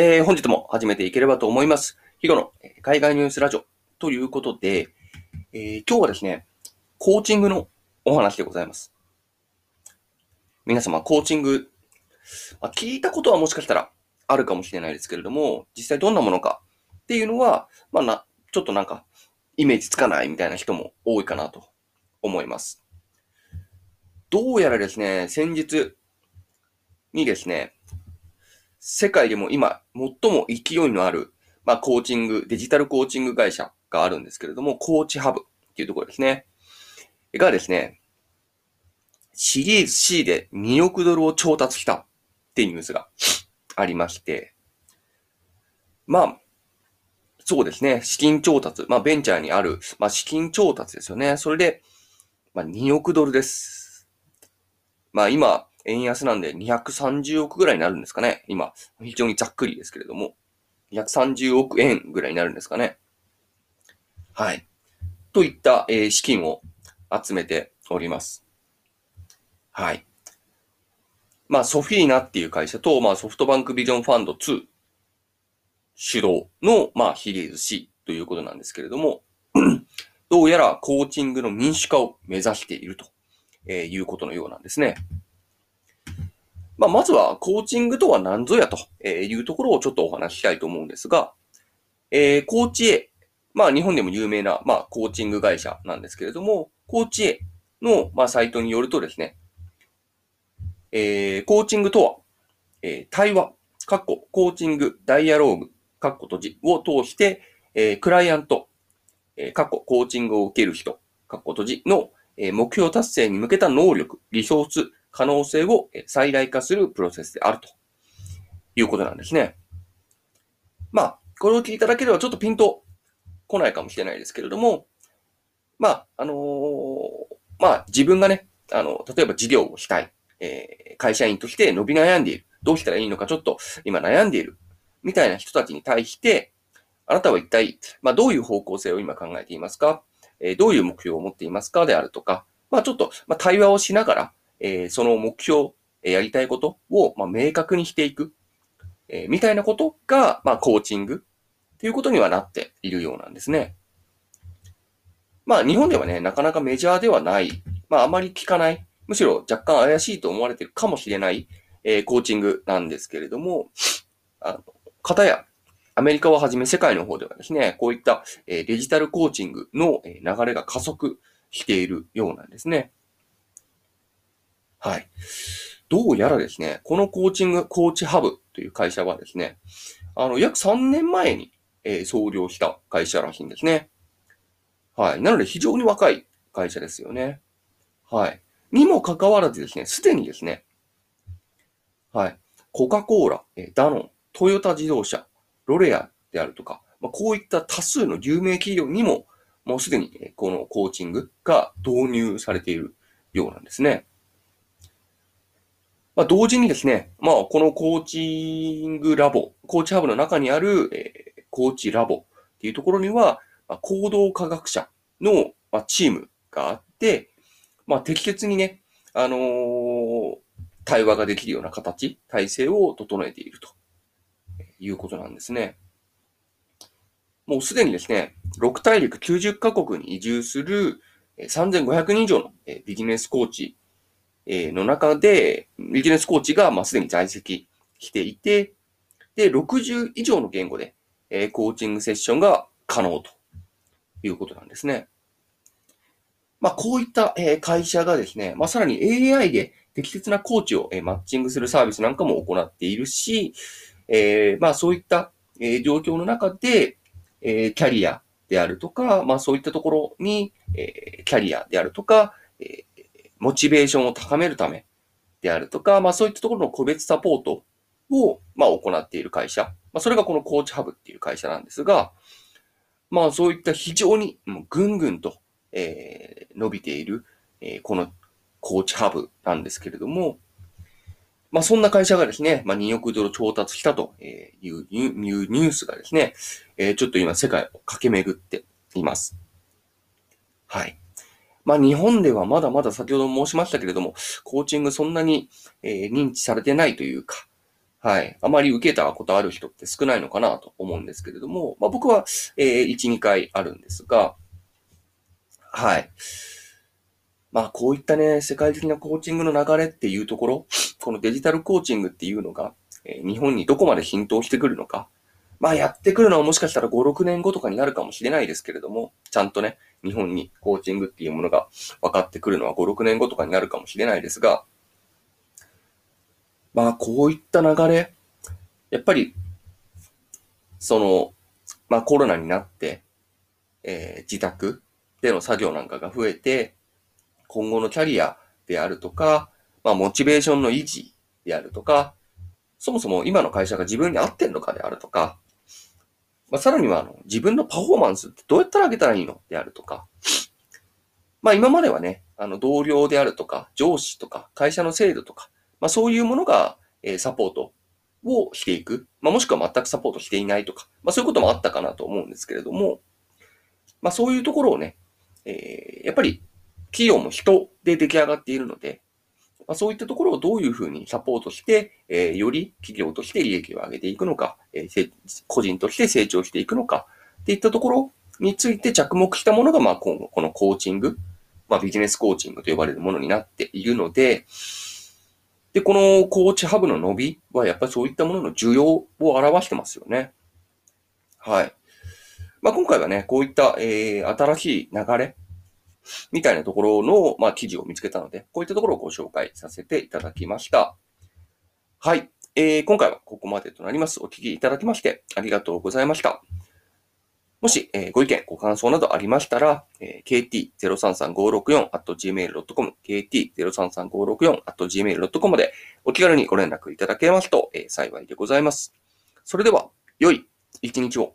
えー、本日も始めていければと思います。ヒゴの海外ニュースラジオということで、えー、今日はですね、コーチングのお話でございます。皆様、コーチング、まあ、聞いたことはもしかしたらあるかもしれないですけれども、実際どんなものかっていうのは、まあな、ちょっとなんか、イメージつかないみたいな人も多いかなと思います。どうやらですね、先日にですね、世界でも今、最も勢いのある、まあ、コーチング、デジタルコーチング会社があるんですけれども、コーチハブっていうところですね。がですね、シリーズ C で2億ドルを調達したっていうニュースがありまして、まあ、そうですね、資金調達、まあ、ベンチャーにある、まあ、資金調達ですよね。それで、まあ、2億ドルです。まあ、今、円安なんで230億ぐらいになるんですかね。今、非常にざっくりですけれども。230億円ぐらいになるんですかね。はい。といった、えー、資金を集めております。はい。まあ、ソフィーナっていう会社と、まあ、ソフトバンクビジョンファンド2主導の、まあ、シリーズ C ということなんですけれども、どうやらコーチングの民主化を目指していると、えいうことのようなんですね。まあ、まずは、コーチングとは何ぞやというところをちょっとお話ししたいと思うんですが、えー、コーチ A、まあ、日本でも有名な、まあ、コーチング会社なんですけれども、コーチ A の、まあ、サイトによるとですね、えー、コーチングとは、えー、対話、カッコ、コーチング、ダイアローグ、カッコ閉じを通して、えー、クライアント、えー、カッコ、コーチングを受ける人、カッコ閉じの、えー、目標達成に向けた能力、リソース、可能性を最大化するプロセスであるということなんですね。まあ、これを聞いただけではちょっとピンと来ないかもしれないですけれども、まあ、あのー、まあ、自分がね、あの、例えば事業をしたい、えー、会社員として伸び悩んでいる。どうしたらいいのかちょっと今悩んでいる。みたいな人たちに対して、あなたは一体、まあ、どういう方向性を今考えていますか？えー、どういう目標を持っていますか？であるとか、まあ、ちょっと、まあ、対話をしながら、えー、その目標、えー、やりたいことを、まあ、明確にしていく、えー、みたいなことが、まあ、コーチングっていうことにはなっているようなんですね。まあ、日本ではね、なかなかメジャーではない、まあ、あまり聞かない、むしろ若干怪しいと思われているかもしれない、えー、コーチングなんですけれども、あの、方や、アメリカをはじめ世界の方ではですね、こういった、え、デジタルコーチングの流れが加速しているようなんですね。はい。どうやらですね、このコーチング、コーチハブという会社はですね、あの、約3年前に、えー、創業した会社らしいんですね。はい。なので非常に若い会社ですよね。はい。にもかかわらずですね、すでにですね、はい。コカ・コーラ、えダノン、トヨタ自動車、ロレアであるとか、まあ、こういった多数の有名企業にも、もうすでにこのコーチングが導入されているようなんですね。まあ、同時にですね、まあ、このコーチングラボ、コーチハブの中にある、えー、コーチラボっていうところには、まあ、行動科学者の、まあ、チームがあって、まあ、適切にね、あのー、対話ができるような形、体制を整えているということなんですね。もうすでにですね、6大陸90カ国に移住する3500人以上のビジネスコーチえの中で、ビジネスコーチが、まあ、すでに在籍していて、で、60以上の言語で、えコーチングセッションが可能ということなんですね。まあ、こういった、え会社がですね、まあ、さらに AI で適切なコーチを、えマッチングするサービスなんかも行っているし、えー、まあ、そういった、え状況の中で、えキャリアであるとか、まあ、そういったところに、えキャリアであるとか、えモチベーションを高めるためであるとか、まあそういったところの個別サポートを、まあ行っている会社。まあそれがこのコーチハブっていう会社なんですが、まあそういった非常にもうぐんぐんと、えー、伸びている、えー、このコーチハブなんですけれども、まあそんな会社がですね、まあ2億ドル調達したというニュースがですね、えー、ちょっと今世界を駆け巡っています。はい。まあ日本ではまだまだ先ほど申しましたけれども、コーチングそんなに、え、認知されてないというか、はい。あまり受けたことある人って少ないのかなと思うんですけれども、まあ僕は、えー、1、2回あるんですが、はい。まあこういったね、世界的なコーチングの流れっていうところ、このデジタルコーチングっていうのが、え、日本にどこまで浸透してくるのか。まあやってくるのはもしかしたら5、6年後とかになるかもしれないですけれども、ちゃんとね、日本にコーチングっていうものが分かってくるのは5、6年後とかになるかもしれないですが、まあ、こういった流れ、やっぱり、その、まあコロナになって、えー、自宅での作業なんかが増えて、今後のキャリアであるとか、まあモチベーションの維持であるとか、そもそも今の会社が自分に合ってんのかであるとか、まあさらにはあの自分のパフォーマンスってどうやったら上げたらいいのであるとか、まあ今まではね、あの同僚であるとか、上司とか、会社の制度とか、まあそういうものが、えー、サポートをしていく。まあもしくは全くサポートしていないとか、まあそういうこともあったかなと思うんですけれども、まあそういうところをね、えー、やっぱり企業も人で出来上がっているので、ま、そういったところをどういうふうにサポートして、え、より企業として利益を上げていくのか、え、個人として成長していくのか、っていったところについて着目したものが、まあ今後、このコーチング、まあビジネスコーチングと呼ばれるものになっているので、で、このコーチハブの伸びはやっぱりそういったものの需要を表してますよね。はい。まあ今回はね、こういった、えー、新しい流れ、みたいなところの、まあ、記事を見つけたので、こういったところをご紹介させていただきました。はい。えー、今回はここまでとなります。お聞きいただきましてありがとうございました。もし、えー、ご意見、ご感想などありましたら、えー、kt033564.gmail.com、kt033564.gmail.com でお気軽にご連絡いただけますと、えー、幸いでございます。それでは、良い一日を。